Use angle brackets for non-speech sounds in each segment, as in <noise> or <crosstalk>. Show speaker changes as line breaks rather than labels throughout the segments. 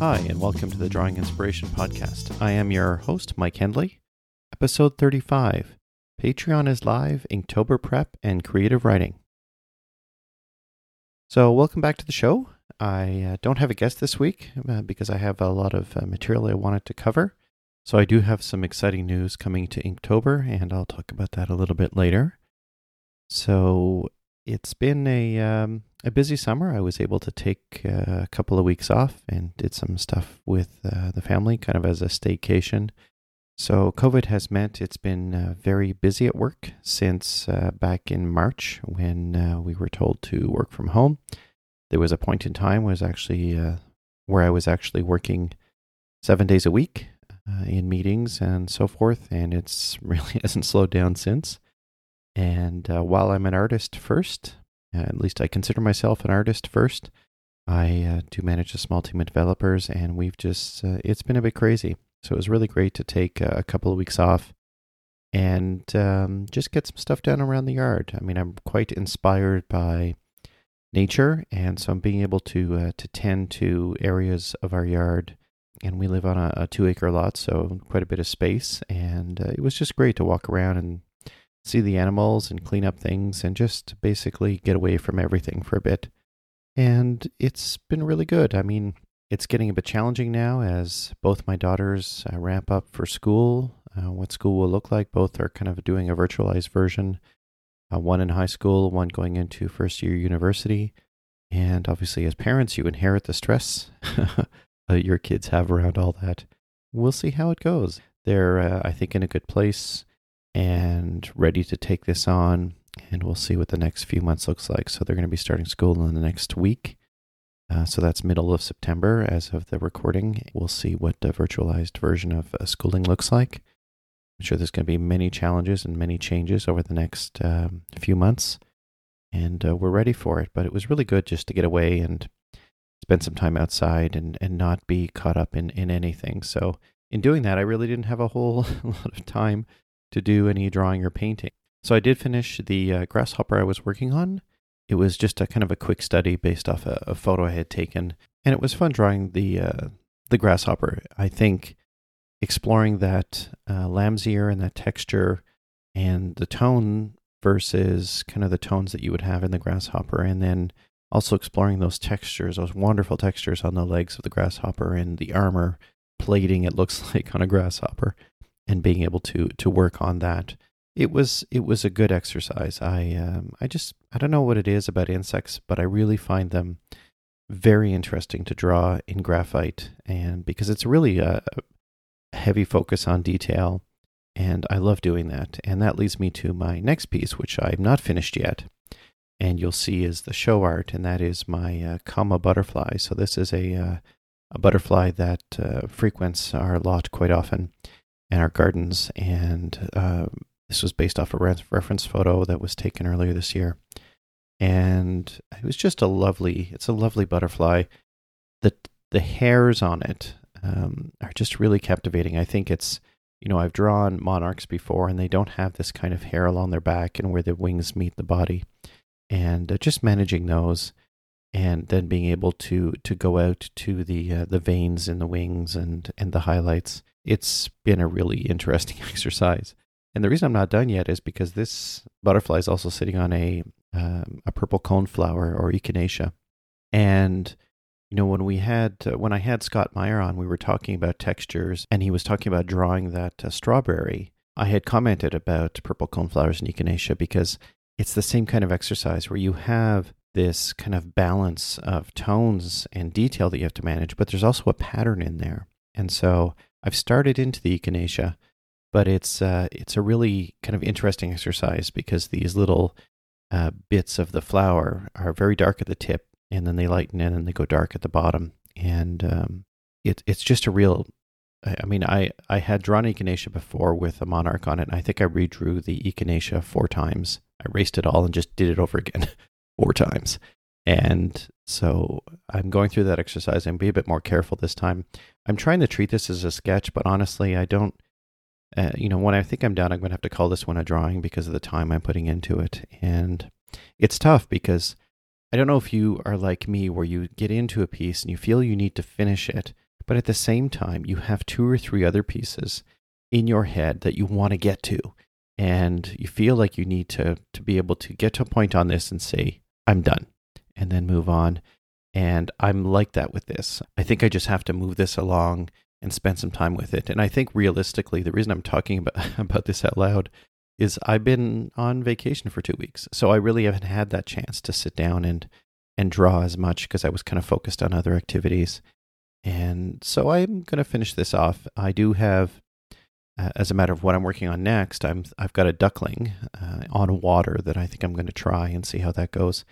Hi, and welcome to the Drawing Inspiration Podcast. I am your host, Mike Hendley. Episode 35 Patreon is live, Inktober prep, and creative writing. So, welcome back to the show. I uh, don't have a guest this week uh, because I have a lot of uh, material I wanted to cover. So, I do have some exciting news coming to Inktober, and I'll talk about that a little bit later. So, it's been a um, a busy summer. I was able to take uh, a couple of weeks off and did some stuff with uh, the family, kind of as a staycation. So, COVID has meant it's been uh, very busy at work since uh, back in March when uh, we were told to work from home. There was a point in time was actually where I was actually working seven days a week in meetings and so forth, and it's <laughs> really hasn't slowed down since. And while I'm an artist first, at least I consider myself an artist first. I uh, do manage a small team of developers, and we've just, uh, it's been a bit crazy. So it was really great to take a couple of weeks off and um, just get some stuff done around the yard. I mean, I'm quite inspired by nature, and so I'm being able to uh, to tend to areas of our yard. And we live on a, a two acre lot, so quite a bit of space. And uh, it was just great to walk around and see the animals and clean up things and just basically get away from everything for a bit. And it's been really good. I mean, it's getting a bit challenging now as both my daughters uh, ramp up for school, uh, what school will look like. Both are kind of doing a virtualized version, uh, one in high school, one going into first year university. And obviously, as parents, you inherit the stress <laughs> your kids have around all that. We'll see how it goes. They're, uh, I think, in a good place and ready to take this on. And we'll see what the next few months looks like. So they're going to be starting school in the next week. Uh, so that's middle of September as of the recording. We'll see what a virtualized version of uh, schooling looks like. I'm sure there's going to be many challenges and many changes over the next um, few months. And uh, we're ready for it. But it was really good just to get away and spend some time outside and, and not be caught up in, in anything. So in doing that, I really didn't have a whole <laughs> lot of time to do any drawing or painting. So I did finish the uh, grasshopper I was working on. It was just a kind of a quick study based off a, a photo I had taken, and it was fun drawing the uh, the grasshopper. I think exploring that uh, lamb's ear and that texture and the tone versus kind of the tones that you would have in the grasshopper, and then also exploring those textures, those wonderful textures on the legs of the grasshopper and the armor plating it looks <laughs> like on a grasshopper and being able to to work on that. It was it was a good exercise. I um, I just I don't know what it is about insects, but I really find them very interesting to draw in graphite, and because it's really a, heavy focus on detail, and I love doing that. And that leads me to my next piece, which I'm not finished yet, and you'll see is the show art, and that is my uh, comma butterfly. So this is a uh, a butterfly that uh, frequents our lot quite often and our gardens. And uh, this was based off a reference photo that was taken earlier this year. And it was just a lovely, it's a lovely butterfly. The, the hairs on it um, are just really captivating. I think it's, you know, I've drawn monarchs before and they don't have this kind of hair along their back and where the wings meet the body. And uh, just managing those and then being able to to go out to the uh, the veins in the wings and and the highlights it's been a really interesting <laughs> exercise. And the reason I'm not done yet is because this butterfly is also sitting on a um, a purple coneflower or echinacea. And you know when we had uh, when I had Scott Maier on, we were talking about textures, and he was talking about drawing that uh, strawberry. I had commented about purple coneflowers and echinacea because it's the same kind of exercise where you have this kind of balance of tones and detail that you have to manage, but there's also a pattern in there. And so I've started into the echinacea, but it's uh, it's a really kind of interesting exercise because these little uh, bits of the flower are very dark at the tip, and then they lighten and then they go dark at the bottom, and um, it, it's just a real. I mean, I, I had drawn echinacea before with a monarch on it, and I think I redrew the echinacea four times. I erased it all and just did it over again <laughs> four times. And so I'm going through that exercise and be a bit more careful this time. I'm trying to treat this as a sketch, but honestly, I don't. Uh, you know, when I think I'm done, I'm going to have to call this one a drawing because of the time I'm putting into it. And it's tough because I don't know if you are like me, where you get into a piece and you feel you need to finish it, but at the same time, you have two or three other pieces in your head that you want to get to. And you feel like you need to, to be able to get to a point on this and say, I'm done, and then move on. And I'm like that with this. I think I just have to move this along and spend some time with it. And I think realistically, the reason I'm talking about, <laughs> about this out loud is I've been on vacation for two weeks. So I really haven't had that chance to sit down and and draw as much because I was kind of focused on other activities. And so I'm going to finish this off. I do have, uh, as a matter of what I'm working on next, I'm I've got a duckling uh, on water that I think I'm going to try and see how that goes.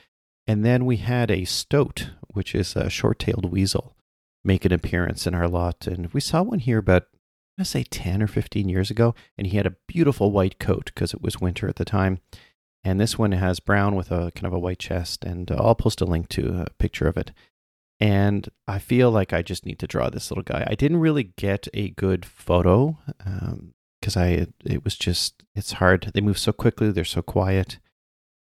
And then we had a stoat, which is a short-tailed weasel, make an appearance in our lot, and we saw one here about I say 10 or 15 years ago, and he had a beautiful white coat because it was winter at the time. And this one has brown with a kind of a white chest, and uh, I'll post a link to a picture of it. And I feel like I just need to draw this little guy. I didn't really get a good photo because um, I it was just it's hard. They move so quickly. They're so quiet.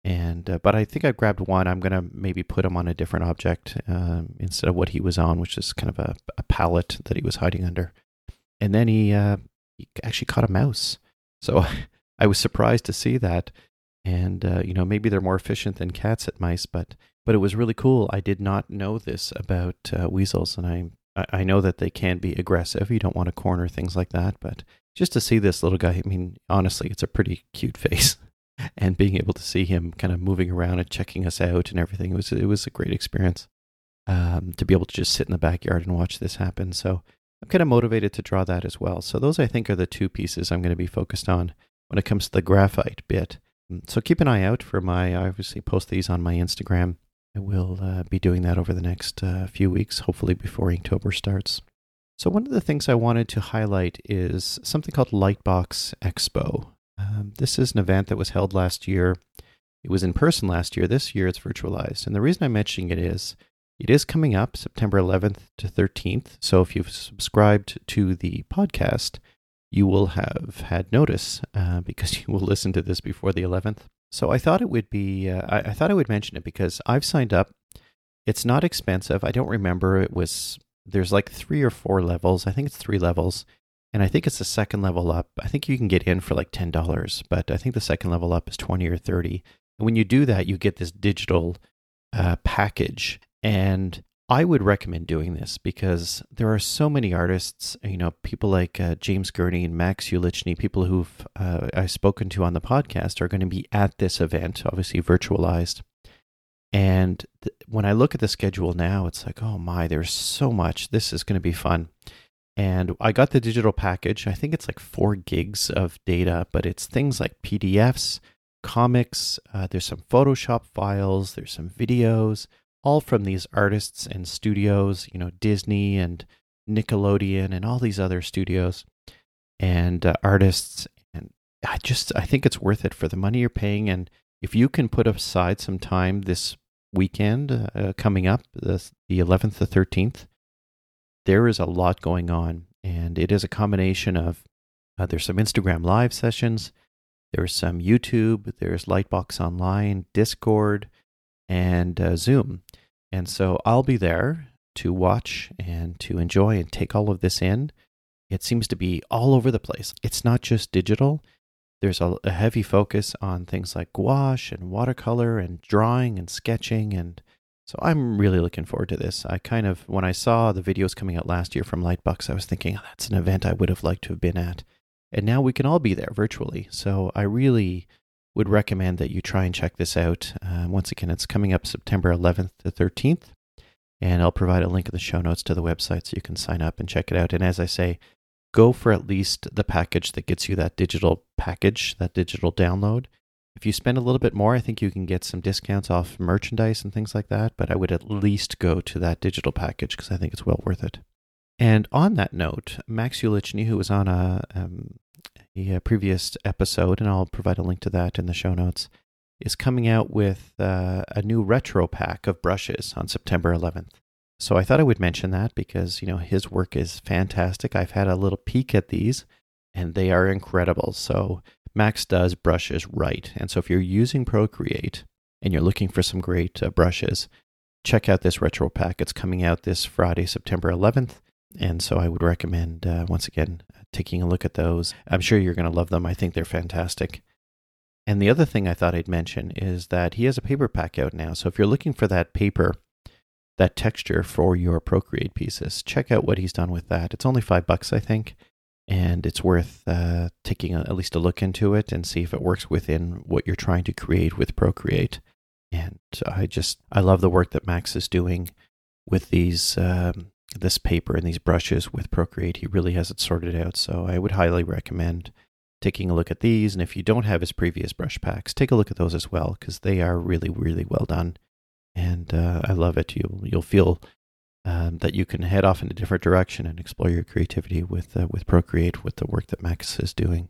And uh, but I think I grabbed one. I'm gonna maybe put him on a different object um, instead of what he was on, which is kind of a, a pallet that he was hiding under and then he, uh, he actually caught a mouse. So <laughs> I was surprised to see that. And uh, you know, maybe they're more efficient than cats at mice, but but it was really cool. I did not know this about uh, weasels, and I I know that they can be aggressive. You don't want to corner things like that, but just to see this little guy, I mean, honestly, it's a pretty cute <laughs> face. And being able to see him kind of moving around and checking us out and everything, it was it was a great experience. Um, to be able to just sit in the backyard and watch this happen. So I'm kind of motivated to draw that as well. So those I think are the two pieces I'm going to be focused on when it comes to the graphite bit. Mm, so keep an eye out for my, I obviously post these on my Instagram. I will uh, be doing that over the next uh, few weeks, hopefully before Inktober starts. So one of the things I wanted to highlight is something called Lightbox Expo. Um, this is an event that was held last year. It was in person last year. This year it's virtualized. And the reason I'm mentioning it is it is coming up September 11th to 13th. So if you've subscribed to the podcast, you will have had notice uh, because <laughs> you will listen to this before the 11th. So I thought it would be, uh, I, I, thought I would mention it because I've signed up. It's not expensive. I don't remember. It was, there's like three or four levels. I think it's three levels. And I think it's the second level up. I think you can get in for like $10, but I think the second level up is 20 or 30. And when you do that, you get this digital uh, package and I would recommend doing this because there are so many artists, you know, people like uh, James Gurney and Max Ulichney, people who've uh, I've spoken to on the podcast are going to be at this event, obviously virtualized. And th- when I look at the schedule now, it's like, oh my, there's so much. This is going to be fun. And I got the digital package. I think it's like four gigs of data, but it's things like PDFs, comics, uh, there's some Photoshop files, there's some videos all from these artists and studios, you know, Disney and Nickelodeon and all these other studios and uh, artists. And I just, I think it's worth it for the money you're paying. And if you can put aside some time this weekend uh, coming up, the, the 11th the 13th, there is a lot going on. And it is a combination of uh, there's some Instagram live sessions, there's some YouTube, there's Lightbox Online, Discord, and uh, Zoom. And so I'll be there to watch and to enjoy and take all of this in. It seems to be all over the place. It's not just digital. There's a, a heavy focus on things like gouache and watercolor and drawing and sketching. And so I'm really looking forward to this. I kind of, when I saw the videos coming out last year from Lightbox, I was thinking, oh, that's an event I would have liked to have been at. And now we can all be there virtually. So I really would recommend that you try and check this out. Uh, once again, it's coming up September 11th to 13th, and I'll provide a link in the show notes to the website so you can sign up and check it out. And as I say, go for at least the package that gets you that digital package, that digital download. If you spend a little bit more, I think you can get some discounts off merchandise and things like that, but I would at least go to that digital package because I think it's well worth it. And on that note, Max Ulichney, who was on a, um, a previous episode, and I'll provide a link to that in the show notes, is coming out with uh, a new retro pack of brushes on September 11th. So I thought I would mention that because, you know, his work is fantastic. I've had a little peek at these and they are incredible. So Max does brushes right. And so if you're using Procreate and you're looking for some great uh, brushes, check out this retro pack. It's coming out this Friday, September 11th. And so I would recommend, uh, once again, taking a look at those. I'm sure you're going to love them. I think they're fantastic. And the other thing I thought I'd mention is that he has a paper pack out now. So if you're looking for that paper, that texture for your Procreate pieces, check out what he's done with that. It's only five bucks, I think, and it's worth uh, taking a, at least a look into it and see if it works within what you're trying to create with Procreate. And I just I love the work that Max is doing with these um, this paper and these brushes with Procreate. He really has it sorted out. So I would highly recommend taking a look at these. And if you don't have his previous brush packs, take a look at those as well because they are really, really well done. And uh, I love it. You'll you'll feel um, that you can head off in a different direction and explore your creativity with uh, with Procreate with the work that Max is doing.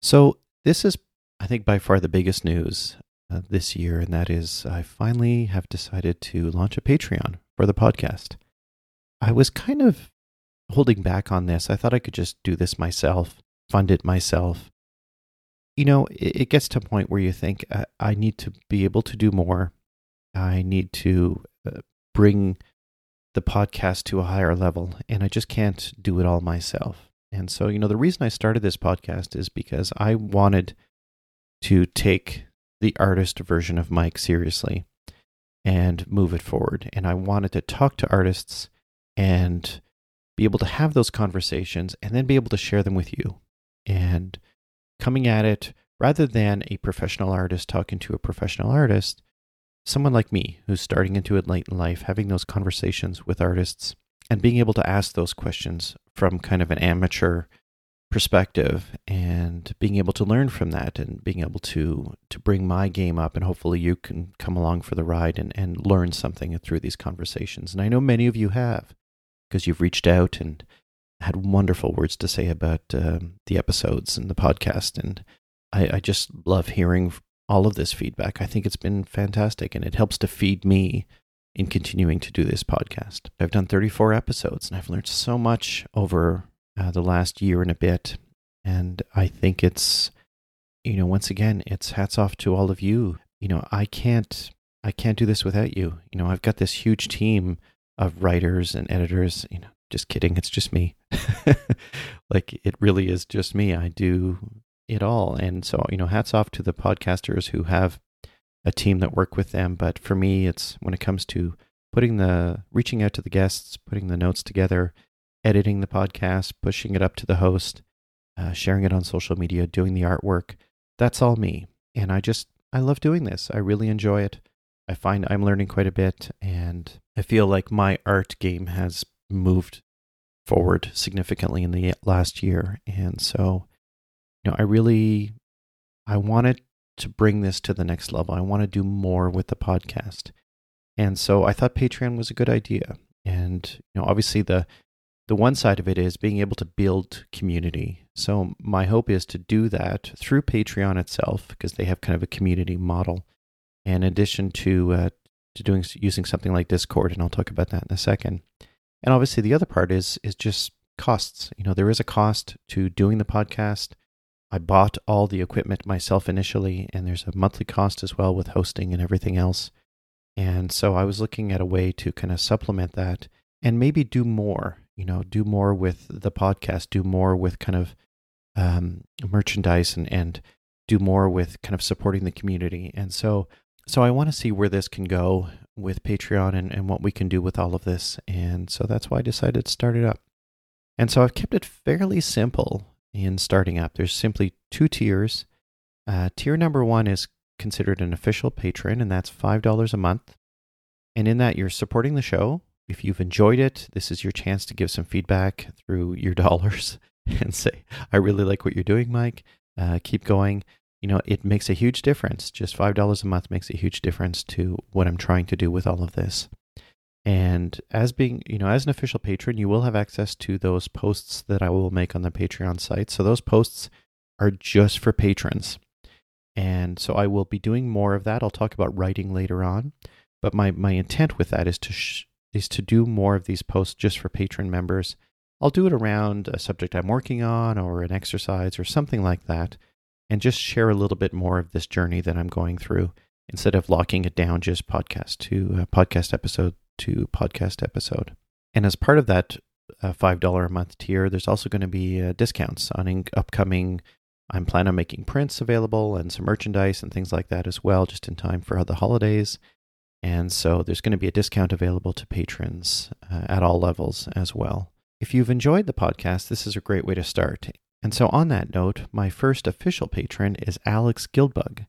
So this is, I think, by far the biggest news uh, this year, and that is I finally have decided to launch a Patreon for the podcast. I was kind of holding back on this. I thought I could just do this myself, fund it myself. You know, it, it gets to a point where you think, I, I, need to be able to do more. I need to uh, bring the podcast to a higher level, and I just can't do it all myself. And so, you know, the reason I started this podcast is because I wanted to take the artist version of Mike seriously and move it forward. And I wanted to talk to artists and be able to have those conversations and then be able to share them with you. And coming at it rather than a professional artist talking to a professional artist, someone like me who's starting into it late in life, having those conversations with artists and being able to ask those questions from kind of an amateur perspective and being able to learn from that and being able to to bring my game up and hopefully you can come along for the ride and, and learn something through these conversations. And I know many of you have because you've reached out and had wonderful words to say about um, the episodes and the podcast. And I, I just love hearing all of this feedback. I think it's been fantastic and it helps to feed me in continuing to do this podcast. I've done 34 episodes and I've learned so much over uh, the last year and a bit. And I think it's, you know, once again, it's hats off to all of you. You know, I can't, I can't do this without you. You know, I've got this huge team of writers and editors. You know, just kidding. It's just me. <laughs> like it really is just me. I do it all. And so, you know, hats off to the podcasters who have a team that work with them. But for me, it's when it comes to putting the reaching out to the guests, putting the notes together, editing the podcast, pushing it up to the host, uh, sharing it on social media, doing the artwork. That's all me. And I just, I love doing this. I really enjoy it. I find I'm learning quite a bit, and I feel like my art game has moved forward significantly in the last year. And so, you know, I really I wanted to bring this to the next level. I want to do more with the podcast. And so I thought Patreon was a good idea. And you know, obviously the the one side of it is being able to build community. So my hope is to do that through Patreon itself because they have kind of a community model in addition to uh, to doing using something like Discord, and I'll talk about that in a second. And obviously, the other part is is just costs. You know, there is a cost to doing the podcast. I bought all the equipment myself initially, and there's a monthly cost as well with hosting and everything else. And so I was looking at a way to kind of supplement that and maybe do more. You know, do more with the podcast, do more with kind of um, merchandise, and and do more with kind of supporting the community. And so so I want to see where this can go with Patreon and, and what we can do with all of this. And so that's why I decided to start it up. And so I've kept it fairly simple in starting up. There's simply two tiers. Uh, tier number one is considered an official patron, and that's $5 a month. And in that, you're supporting the show. If you've enjoyed it, this is your chance to give some feedback through your <laughs> dollars and say, I really like what you're doing, Mike. Uh, keep going you know, it makes a huge difference. Just $5 a month makes a huge difference to what I'm trying to do with all of this. And as being, you know, as an official patron, you will have access to those posts that I will make on the Patreon site. So those posts are just for patrons. And so I will be doing more of that. I'll talk about writing later on. But my, my intent with that is to sh- is to do more of these posts just for patron members. I'll do it around a subject I'm working on or an exercise or something like that and just share a little bit more of this journey that I'm going through instead of locking it down just podcast to uh, podcast episode to podcast episode. And as part of that uh, $5 a month tier, there's also going to be uh, discounts on in- upcoming. I'm planning on making prints available and some merchandise and things like that as well, just in time for the holidays. And so there's going to be a discount available to patrons uh, at all levels as well. If you've enjoyed the podcast, this is a great way to start. And so, on that note, my first official patron is Alex Gildbug,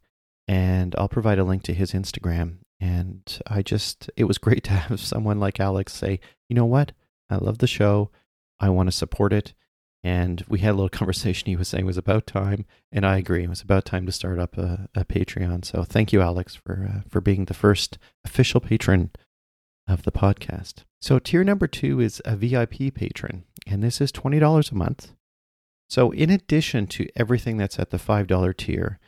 and I'll provide a link to his Instagram. And I just, it was great <laughs> to have someone like Alex say, you know what? I love the show. I want to support it. And we had a little <laughs> conversation. He was saying it was about time, and I agree. It was about time to start up a, a Patreon. So thank you, Alex, for uh, for being the first official patron of the podcast. So tier number two is a VIP patron, and this is twenty dollars a month. So in addition to everything that's at the five dollar tier,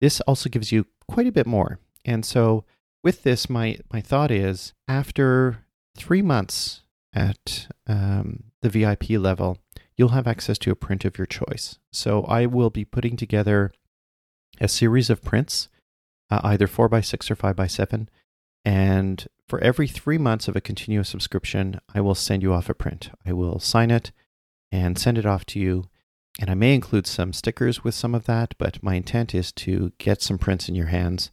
this also gives you quite a bit more. And so with this, my my thought is after three months at um, the VIP level, you'll have access to a print of your choice. So I will be putting together a series of prints, uh, either 4x6 or 5x7. And for every three months of a continuous subscription, I will send you off a print. I will sign it and send it off to you. And I may include some stickers with some of that, but my intent is to get some prints in your hands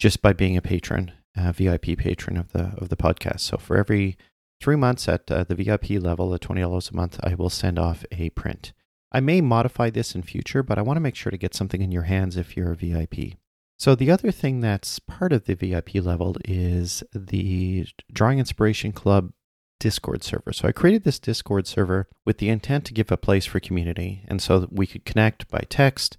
just by being a patron, a VIP patron of the of the podcast. So for every three months at uh, the VIP level at $20 a month, I will send off a print. I may modify this in future, but I want to make sure to get something in your hands if you're a VIP. So, the other thing that's part of the VIP level is the Drawing Inspiration Club Discord server. So, I created this Discord server with the intent to give a place for community. And so we could connect by text,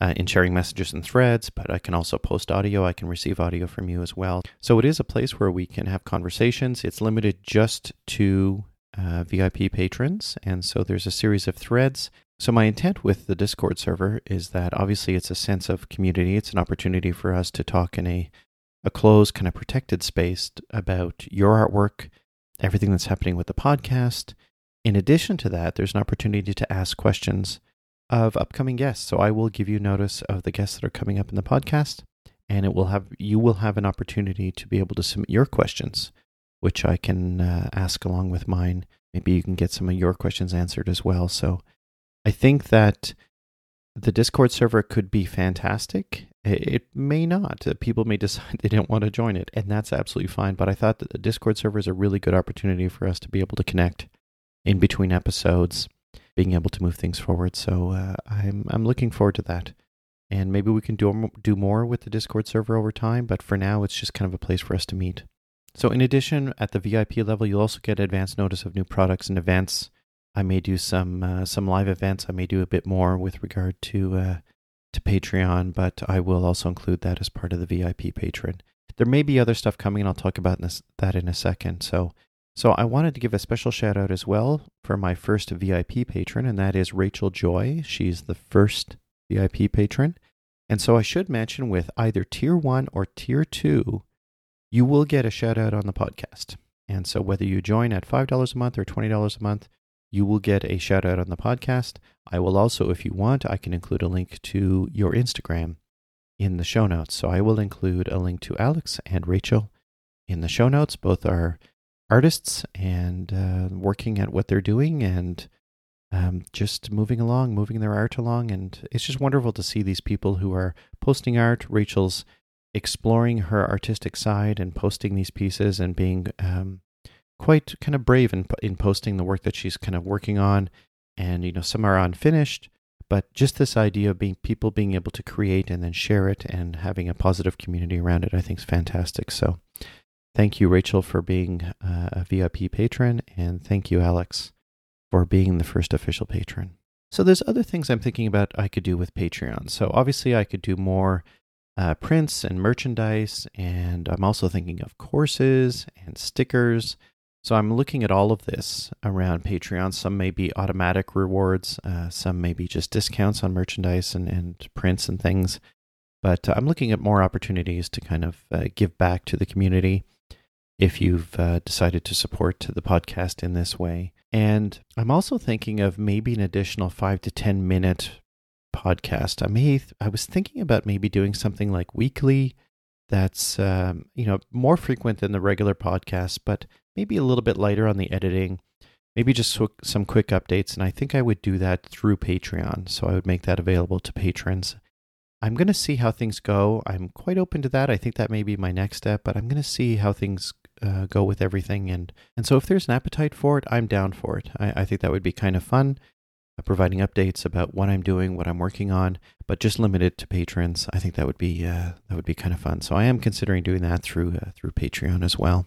uh, in sharing messages and threads, but I can also post audio. I can receive audio from you as well. So it is a place where we can have conversations. It's limited just to uh, VIP patrons. And so there's a series of threads. So my intent with the Discord server is that obviously it's a sense of community. It's an opportunity for us to talk in a, a closed, kind of protected space about your artwork, everything that's happening with the podcast. In addition to that, there's an opportunity to ask questions of upcoming guests. So I will give you notice of the guests that are coming up in the podcast, and it will have you will have an opportunity to be able to submit your questions, which I can uh, ask along with mine. Maybe you can get some of your questions answered as well. So I think that the Discord server could be fantastic. It may not. People may <laughs> decide they don't want to join it, and that's absolutely fine. But I thought that the Discord server is a really good opportunity for us to be able to connect in between episodes being able to move things forward. So uh, I'm I'm looking forward to that, and maybe we can do do more with the Discord server over time. But for now, it's just kind of a place for us to meet. So in addition, at the VIP level, you'll also get advance notice of new products and events. I may do some uh, some live events. I may do a bit more with regard to uh, to Patreon, but I will also include that as part of the VIP patron. There may be other stuff coming, and I'll talk about this, that in a second. So so I wanted to give a special shout out as well for my first VIP patron, and that is Rachel Joy. She's the first VIP patron. And so I should mention with either tier one or tier two, you will get a shout out on the podcast. And so whether you join at $5 a month or $20 a month, you will get a shout out on the podcast. I will also, if you want, I can include a link to your Instagram in the show notes. So I will include a link to Alex and Rachel in the show notes. Both are artists and uh, working at what they're doing and um, just moving along, moving their art along. And it's just wonderful to see these people who are posting art. Rachel's exploring her artistic side and posting these pieces and being um, quite kind of brave in, in posting the work that she's kind of working on. And, you know, some are unfinished, but just this idea of being people being able to create and then share it and having a positive community around it, I think is fantastic. So, Thank you, Rachel, for being uh, a VIP patron, and thank you, Alex, for being the first official patron. So there's other things I'm thinking about I could do with Patreon. So obviously I could do more uh, prints and merchandise, and I'm also thinking of courses and stickers. So I'm looking at all of this around Patreon. Some may be automatic rewards, uh, some may be just discounts on merchandise and, and prints and things. But uh, I'm looking at more opportunities to kind of uh, give back to the community if you've uh, decided to support the podcast in this way. And I'm also thinking of maybe an additional five to 10 minute podcast. I may, I was thinking about maybe doing something like weekly that's, um, you know, more frequent than the regular podcast, but maybe a little bit lighter on the editing. maybe just some quick updates. And I think I would do that through Patreon. So I would make that available to patrons. I'm going to see how things go. I'm quite open to that. I think that may be my next step, but I'm going to see how things uh, go with everything. And, and so if there's an appetite for it, I'm down for it. I, I think that would be kind of fun, uh, providing updates about what I'm doing, what I'm working on, but just limited to patrons. I think that would be uh, that would be kind of fun. So I am considering doing that through uh, through Patreon as well.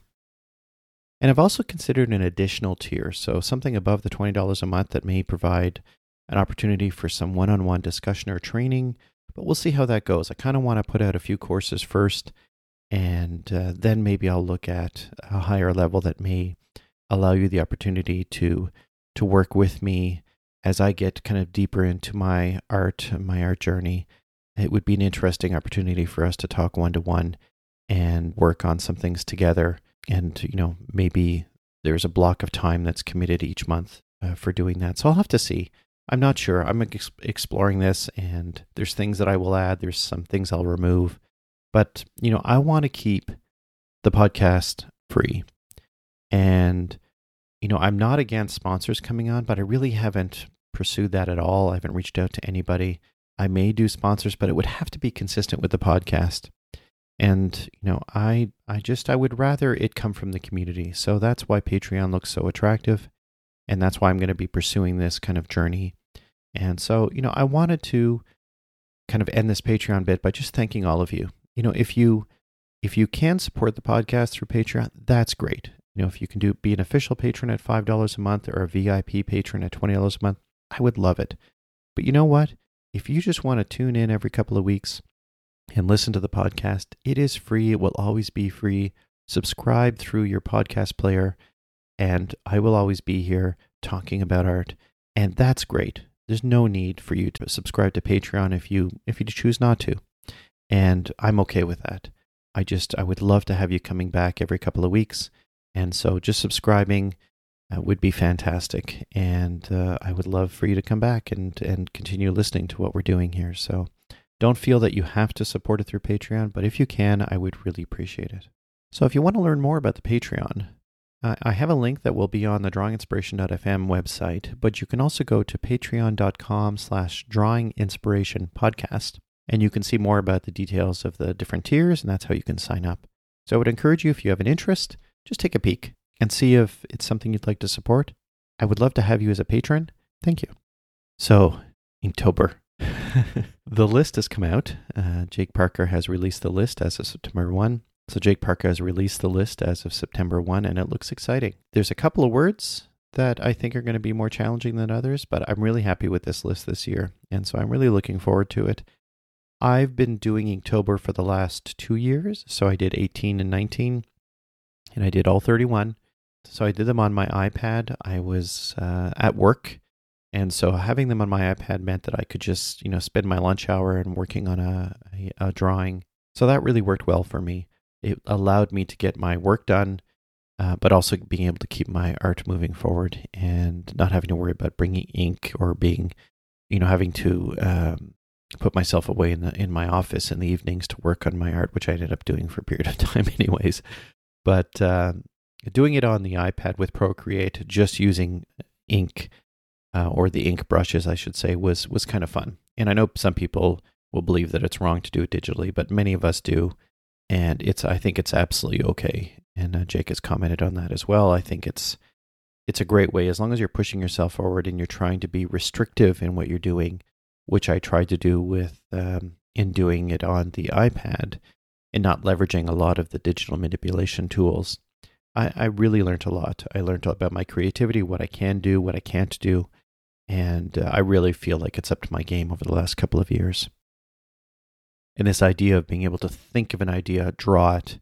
And I've also considered an additional tier, so something above the $20 a month that may provide an opportunity for some one on one discussion or training, but we'll see how that goes. I kind of want to put out a few courses first, and uh, then maybe I'll look at a higher level that may allow you the opportunity to to work with me as I get kind of deeper into my art, my art journey. It would be an interesting opportunity for us to talk one to one and work on some things together and you know maybe there's a block of time that's committed each month uh, for doing that. So I'll have to see. I'm not sure. I'm ex- exploring this, and there's things that I will add. There's some things I'll remove, but you know I want to keep the podcast free, and you know I'm not against sponsors coming on, but I really haven't pursued that at all. I haven't reached out to anybody. I may do sponsors, but it would have to be consistent with the podcast. And you know i i just i would rather it come from the community. So that's why patreon looks so attractive. And that's why i'm going to be pursuing this kind of journey. And so you know i wanted to kind of end this patreon bit by just thanking all of you you know if you if you can support the podcast through patreon that's great you know if you can do be an official patron at $5 a month or a vip patron at $20 a month i would love it but you know what if you just want to tune in every couple of weeks and listen to the podcast. It is free, it will always be free. Subscribe through your podcast player, and I will always be here talking about art. And that's great. There's no need for you to subscribe to Patreon if you if you choose not to. And I'm okay with that. I just I would love to have you coming back every couple of weeks. And so just subscribing uh, would be fantastic. And uh, I would love for you to come back and and continue listening to what we're doing here. So don't feel that you have to support it through Patreon, but if you can, I would really appreciate it. So if you want to learn more about the Patreon, I have a link that will be on the drawinginspiration.fm website, but you can also go to patreon.com slash drawinginspiration podcast, and you can see more about the details of the different tiers, and that's how you can sign up. So I would encourage you, if you have an interest, just take a peek and see if it's something you'd like to support. I would love to have you as a patron. Thank you. So, Inktober. <laughs> the list has come out. Uh, Jake Parker has released the list as of September 1. So Jake Parker has released the list as of September 1, and it looks exciting. There's a couple of words that I think are going to be more challenging than others, but I'm really happy with this list this year, and so I'm really looking forward to it. I've been doing Inktober for the last two years, so I did 18 and 19, and I did all 31. So I did them on my iPad. I was uh, at work and so having them on my iPad meant that I could just, you know, spend my lunch hour and working on a, a, a drawing. So that really worked well for me. It allowed me to get my work done, uh, but also being able to keep my art moving forward and not having to worry about bringing ink or being, you know, having to um, put myself away in the in my office in the evenings to work on my art, which I ended up doing for a period of <laughs> time, anyways. But uh, doing it on the iPad with Procreate, just using ink uh, or the ink brushes, I should say, was was kind of fun. And I know some people will believe that it's wrong to do it digitally, but many of us do, and it's I think it's absolutely okay. And uh, Jake has commented on that as well. I think it's it's a great way as long as you're pushing yourself forward and you're trying to be restrictive in what you're doing, which I tried to do with um, in doing it on the iPad and not leveraging a lot of the digital manipulation tools. I, I really learned a lot. I learned about my creativity, what I can do, what I can't do, and uh, I really feel like it's up to my game over the last couple of years. And this idea of being able to think of an idea, draw it,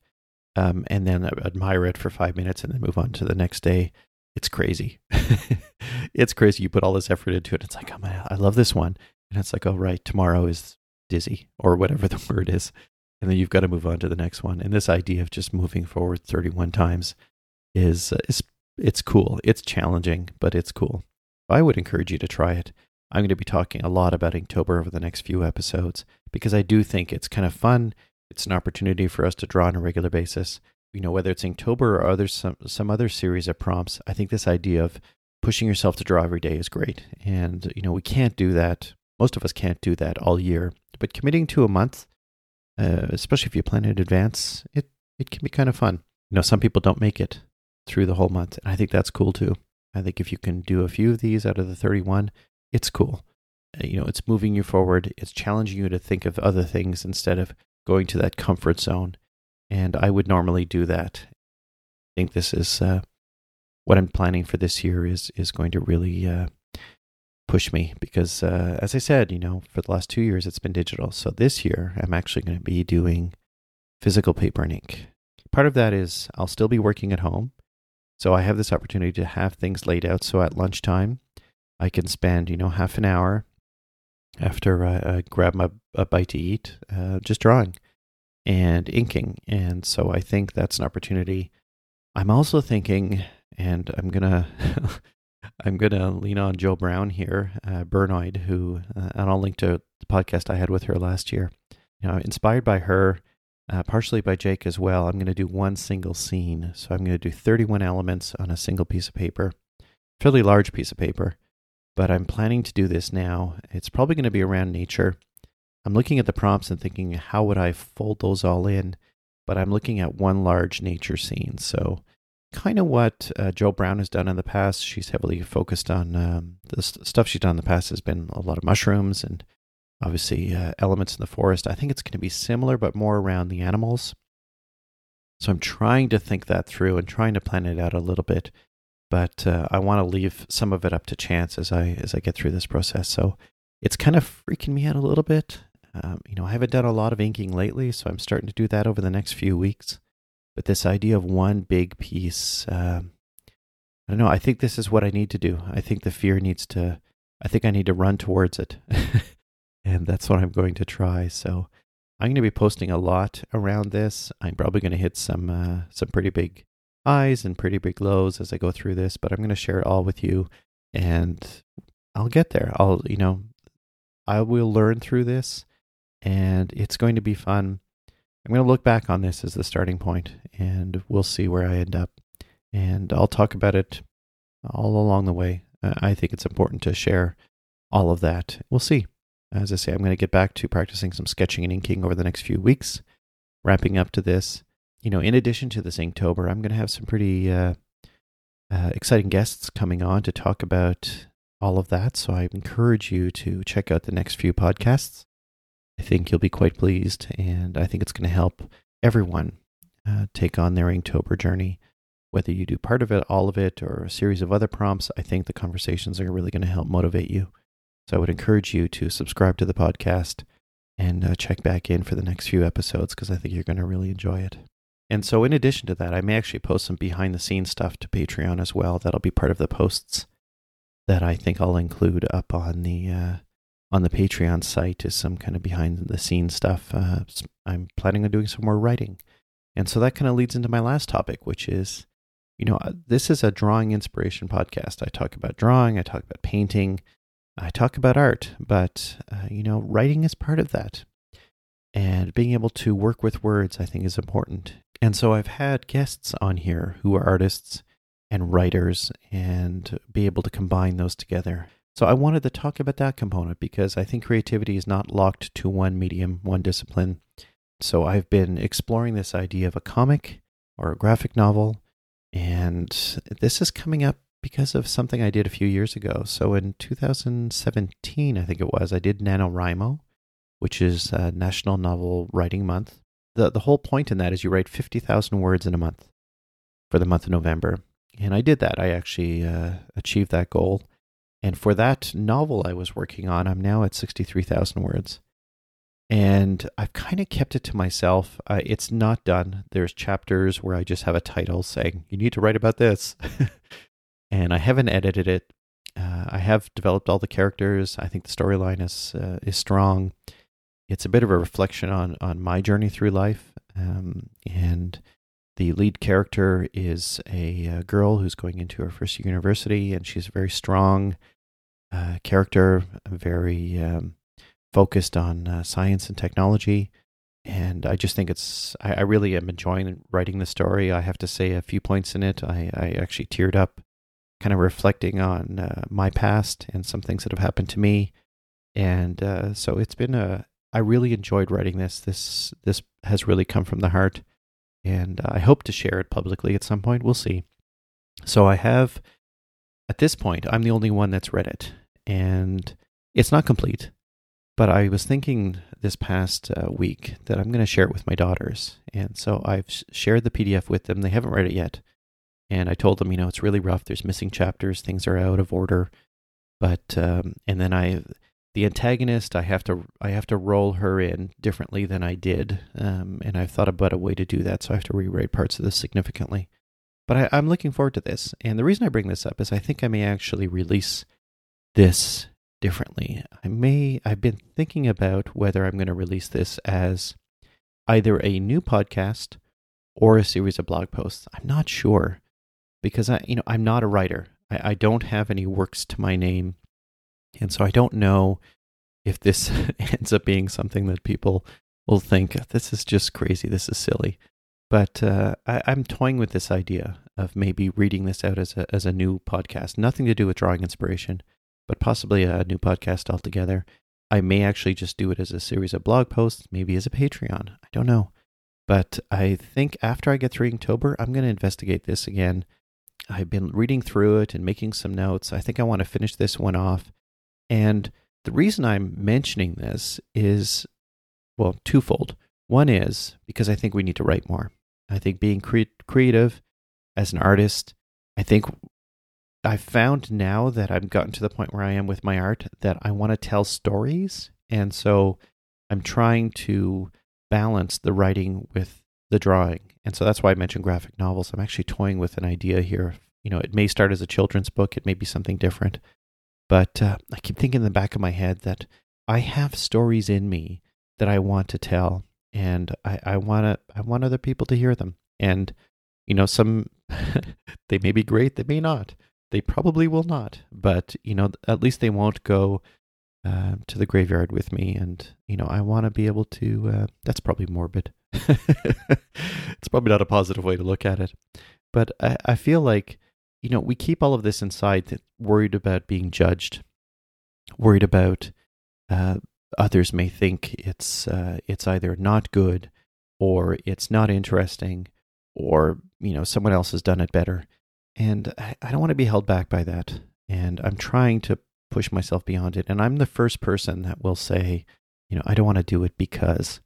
um, and then admire it for five minutes and then move on to the next day, it's crazy. <laughs> it's crazy. You put all this effort into it. It's like, oh my, I love this one. And it's like, oh, right, tomorrow is dizzy or whatever <laughs> the word is. And then you've got to move on to the next one. And this idea of just moving forward 31 times is, uh, is it's cool. It's challenging, but it's cool. I would encourage you to try it. I'm going to be talking a lot about Inktober over the next few episodes because I do think it's kind of fun. It's an opportunity for us to draw on a regular basis. You know, whether it's Inktober or other some some other series of prompts, I think this idea of pushing yourself to draw every day is great. And, you know, we can't do that. Most of us can't do that all year. But committing to a month, uh, especially if you plan in advance, it, it can be kind of fun. You know, some people don't make it through the whole month. And I think that's cool too. I think if you can do a few of these out of the 31, it's cool. Uh, you know, it's moving you forward. It's challenging you to think of other things instead of going to that comfort zone. And I would normally do that. I think this is uh, what I'm planning for this year is is going to really uh, push me because, uh, as I said, you know, for the last two years it's been digital. So this year I'm actually going to be doing physical paper and ink. Part of that is I'll still be working at home, so I have this opportunity to have things laid out. So at lunchtime, I can spend you know half an hour after I, I grab my a bite to eat, uh, just drawing and inking. And so I think that's an opportunity. I'm also thinking and I'm gonna <laughs> I'm gonna lean on Jo Brown here, uh, who uh, and I'll link to the podcast I had with her last year. You know, inspired by her, uh, partially by Jake as well. I'm gonna do one single scene, so I'm gonna do 31 elements on a single piece of paper, fairly large piece of paper. But I'm planning to do this now. It's probably going to be around nature. I'm looking at the prompts and thinking, how would I fold those all in? But I'm looking at one large nature scene. So kind of what uh, Jo Brown has done in the past. She's heavily focused on um, the st- stuff she's done in the past has been a lot of mushrooms and obviously uh, elements in the forest. I think it's going to be similar, but more around the animals. So I'm trying to think that through and trying to plan it out a little bit, but uh, I want to leave some of it up to chance as I as I get through this process. So it's kind of freaking me out a little bit. Um, you know, I haven't done a lot of inking lately, so I'm starting to do that over the next few weeks. But this idea of one big piece, uh, I don't know. I think this is what I need to do. I think the fear needs to, I think I need to run towards it. <laughs> and that's what I'm going to try. So I'm going to be posting a lot around this. I'm probably going to hit some, uh, some pretty big highs and pretty big lows as I go through this, but I'm going to share it all with you and I'll get there. I'll, you know, I will learn through this and it's going to be fun. I'm going to look back on this as the starting point and we'll see where I end up. And I'll talk about it all along the way. I think it's important to share all of that. We'll see. As I say, I'm going to get back to practicing some sketching and inking over the next few weeks, wrapping up to this. You know, in addition to this Inktober, I'm going to have some pretty uh, uh, exciting guests coming on to talk about all of that. So I encourage you to check out the next few podcasts. I think you'll be quite pleased, and I think it's going to help everyone uh, take on their Inktober journey. Whether you do part of it, all of it, or a series of other prompts, I think the conversations are really going to help motivate you. So I would encourage you to subscribe to the podcast and uh, check back in for the next few episodes because I think you're going to really enjoy it. And so, in addition to that, I may actually post some behind the scenes stuff to Patreon as well. That'll be part of the posts that I think I'll include up on the uh, on the Patreon site is some kind of behind the scenes stuff. Uh, I'm planning on doing some more writing. And so that kind of leads into my last topic, which is, you know, uh, this is a drawing inspiration podcast. I talk about drawing, I talk about painting, I talk about art, but, uh, you know, writing is part of that. And being able to work with words, I think, is important. And so I've had guests on here who are artists and writers and be able to combine those together. So I wanted to talk about that component because I think creativity is not locked to one medium, one discipline. So I've been exploring this idea of a comic or a graphic novel, and this is coming up because of something I did a few years ago. So in 2017, I think it was, I did NaNoWriMo, which is National Novel Writing Month. The, the whole point in that is you write 50,000 words in a month for the month of November. And I did that. I actually uh, achieved that goal. And for that novel I was working on, I'm now at 63,000 words. And I've kind of kept it to myself. Uh, it's not done. There's chapters where I just have a title saying, you need to write about this. <laughs> and I haven't edited it. Uh, I have developed all the characters. I think the storyline is, uh, is strong. It's a bit of a reflection on, on my journey through life. Um, and the lead character is a, a, girl who's going into her first university, and she's a very strong uh, character, very um, focused on uh, science and technology. And I just think it's, I, I, really am enjoying writing the story. I have to say, a few points in it, I, I actually teared up kind of reflecting on uh, my past and some things that have happened to me. And uh, so it's been a, I really enjoyed writing this. This, this has really come from the heart. And I hope to share it publicly at some point. We'll see. So I have, at this point, I'm the only one that's read it. And it's not complete. But I was thinking this past uh, week that I'm going to share it with my daughters. And so I've shared the PDF with them. They haven't read it yet. And I told them, you know, it's really rough. There's missing chapters, things are out of order. But, um, and then I, the antagonist, I have to, I have to roll her in differently than I did. Um, and I've thought about a way to do that. So I have to rewrite parts of this significantly. But I, I'm looking forward to this. And the reason I bring this up is I think I may actually release this differently. I may I've been thinking about whether I'm going to release this as either a new podcast or a series of blog posts. I'm not sure because I you know I'm not a writer. I, I don't have any works to my name. And so I don't know if this <laughs> ends up being something that people will think this is just crazy, this is silly. But uh, I, I'm toying with this idea of maybe reading this out as a as a new podcast. Nothing to do with drawing inspiration, but possibly a new podcast altogether. I may actually just do it as a series of blog posts, maybe as a Patreon. I don't know. But I think after I get through Inktober, I'm going to investigate this again. I've been reading through it and making some notes. I think I want to finish this one off. And the reason I'm mentioning this is, well, twofold. One is because I think we need to write more. I think being cre- creative as an artist, I think I've found now that I've gotten to the point where I am with my art that I want to tell stories. And so I'm trying to balance the writing with the drawing. And so that's why I mentioned graphic novels. I'm actually toying with an idea here. You know, it may start as a children's book, it may be something different. But uh, I keep thinking in the back of my head that I have stories in me that I want to tell. And I, I want to, I want other people to hear them. And, you know, some, <laughs> they may be great, they may not. They probably will not, but you know, at least they won't go uh, to the graveyard with me. And you know, I want to be able to. Uh, that's probably morbid. <laughs> it's probably not a positive way to look at it, but I, I feel like you know we keep all of this inside, worried about being judged, worried about uh, others may think it's uh, it's either not good or it's not interesting or you know someone else has done it better and I, I don't want to be held back by that. And I'm trying to push myself beyond it. And I'm the first person that will say, you know, I don't want to do it because.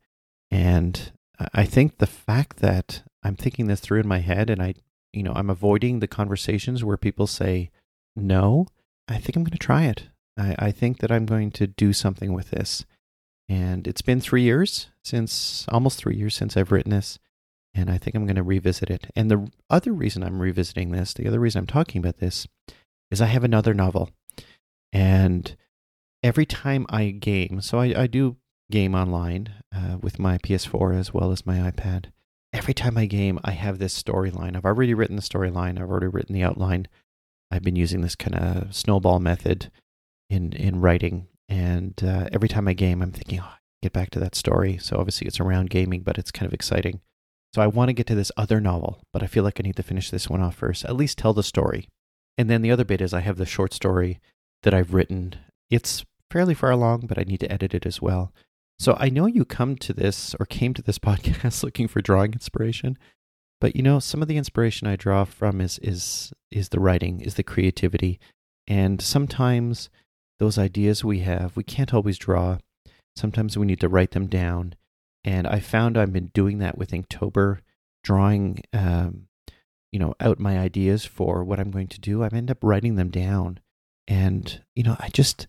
And I think the fact that I'm thinking this through in my head and I, you know, I'm avoiding the conversations where people say no, I think I'm going to try it. I, I think that I'm going to do something with this. And it's been three years since, almost three years since I've written this and I think I'm going to revisit it. And the other reason I'm revisiting this, the other reason I'm talking about this, is I have another novel. And every time I game, so I, I do game online uh, with my PS4 as well as my iPad. Every time I game, I have this storyline. I've already written the storyline, I've already written the outline. I've been using this kind of snowball method in, in writing. And uh, every time I game, I'm thinking, oh, get back to that story. So obviously it's around gaming, but it's kind of exciting. So I want to get to this other novel, but I feel like I need to finish this one off first, at least tell the story. And then the other bit is I have the short story that I've written. It's fairly far along, but I need to edit it as well. So I know you come to this or came to this <laughs> podcast looking for drawing inspiration, but you know some of the inspiration I draw from is is is the writing, is the creativity, and sometimes those ideas we have, we can't always draw. Sometimes we need to write them down and I found I've been doing that with Inktober, drawing, um, you know, out my ideas for what I'm going to do. I end up writing them down, and you know, I just,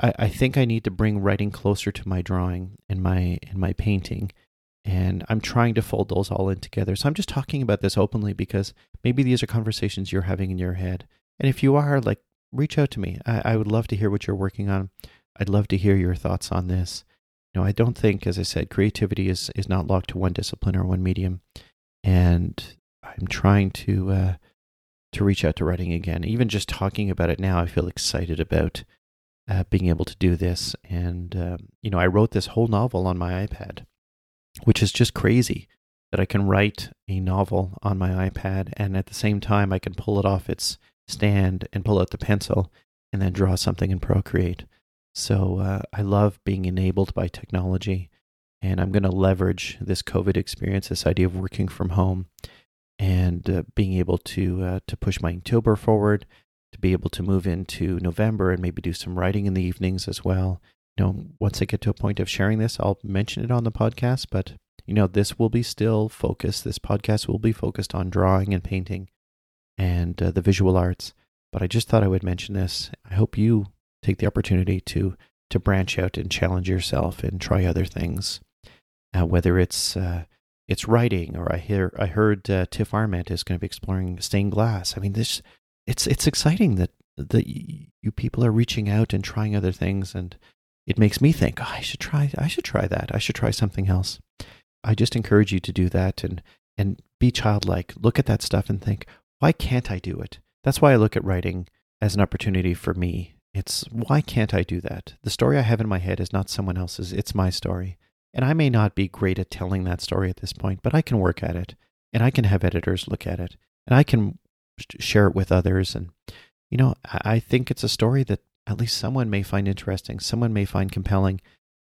I, I think I need to bring writing closer to my drawing and my and my painting, and I'm trying to fold those all in together. So I'm just talking about this openly because maybe these are conversations you're having in your head, and if you are, like, reach out to me. I, I would love to hear what you're working on. I'd love to hear your thoughts on this know, I don't think, as I said, creativity is is not locked to one discipline or one medium, and I'm trying to uh, to reach out to writing again. Even just talking about it now, I feel excited about uh, being able to do this. And um, you know, I wrote this whole novel on my iPad, which is just crazy that I can write a novel on my iPad, and at the same time, I can pull it off its stand and pull out the pencil and then draw something in Procreate. So uh, I love being enabled by technology, and I'm going to leverage this COVID experience, this idea of working from home, and uh, being able to uh, to push my Inktober forward, to be able to move into November and maybe do some writing in the evenings as well. You know, once I get to a point of sharing this, I'll mention it on the podcast, but you know, this will be still focused. This podcast will be focused on drawing and painting and uh, the visual arts. But I just thought I would mention this. I hope you take the opportunity to to branch out and challenge yourself and try other things, uh, whether it's uh, it's writing or I hear I heard uh, Tiff Arment is going to be exploring stained glass. I mean, this it's it's exciting that that you people are reaching out and trying other things, and it makes me think oh, I should try I should try that. I should try something else. I just encourage you to do that and and be childlike. Look at that stuff and think, why can't I do it? That's why I look at writing as an opportunity for me. It's why can't I do that? The story I have in my head is not someone else's, it's my story. And I may not be great at telling that story at this point, but I can work at it and I can have editors look at it and I can share it with others. And, you know, I think it's a story that at least someone may find interesting, someone may find compelling,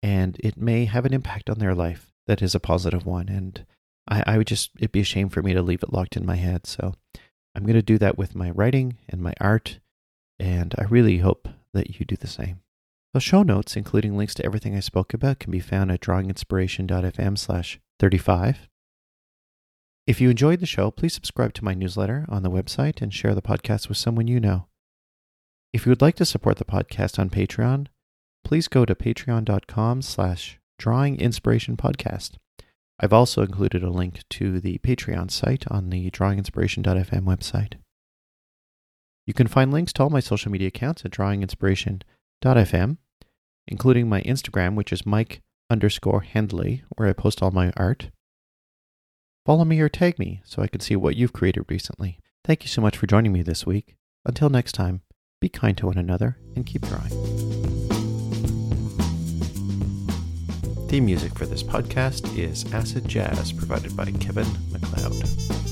and it may have an impact on their life that is a positive one. And I, I would just, it'd be a shame for me to leave it locked in my head. So I'm going to do that with my writing and my art. And I really hope that you do the same. The show notes, including links to everything I spoke about, can be found at drawinginspiration.fm slash 35. If you enjoyed the show, please subscribe to my newsletter on the website and share the podcast with someone you know. If you would like to support the podcast on Patreon, please go to patreon.com slash Drawing Inspiration Podcast. I've also included a link to the Patreon site on the drawinginspiration.fm website. You can find links to all my social media accounts at drawinginspiration.fm, including my Instagram, which is Mike underscore Hendley, where I post all my art. Follow me or tag me so I can see what you've created recently. Thank you so much for joining me this week. Until next time, be kind to one another and keep drawing. Theme music for this podcast is Acid Jazz, provided by Kevin MacLeod.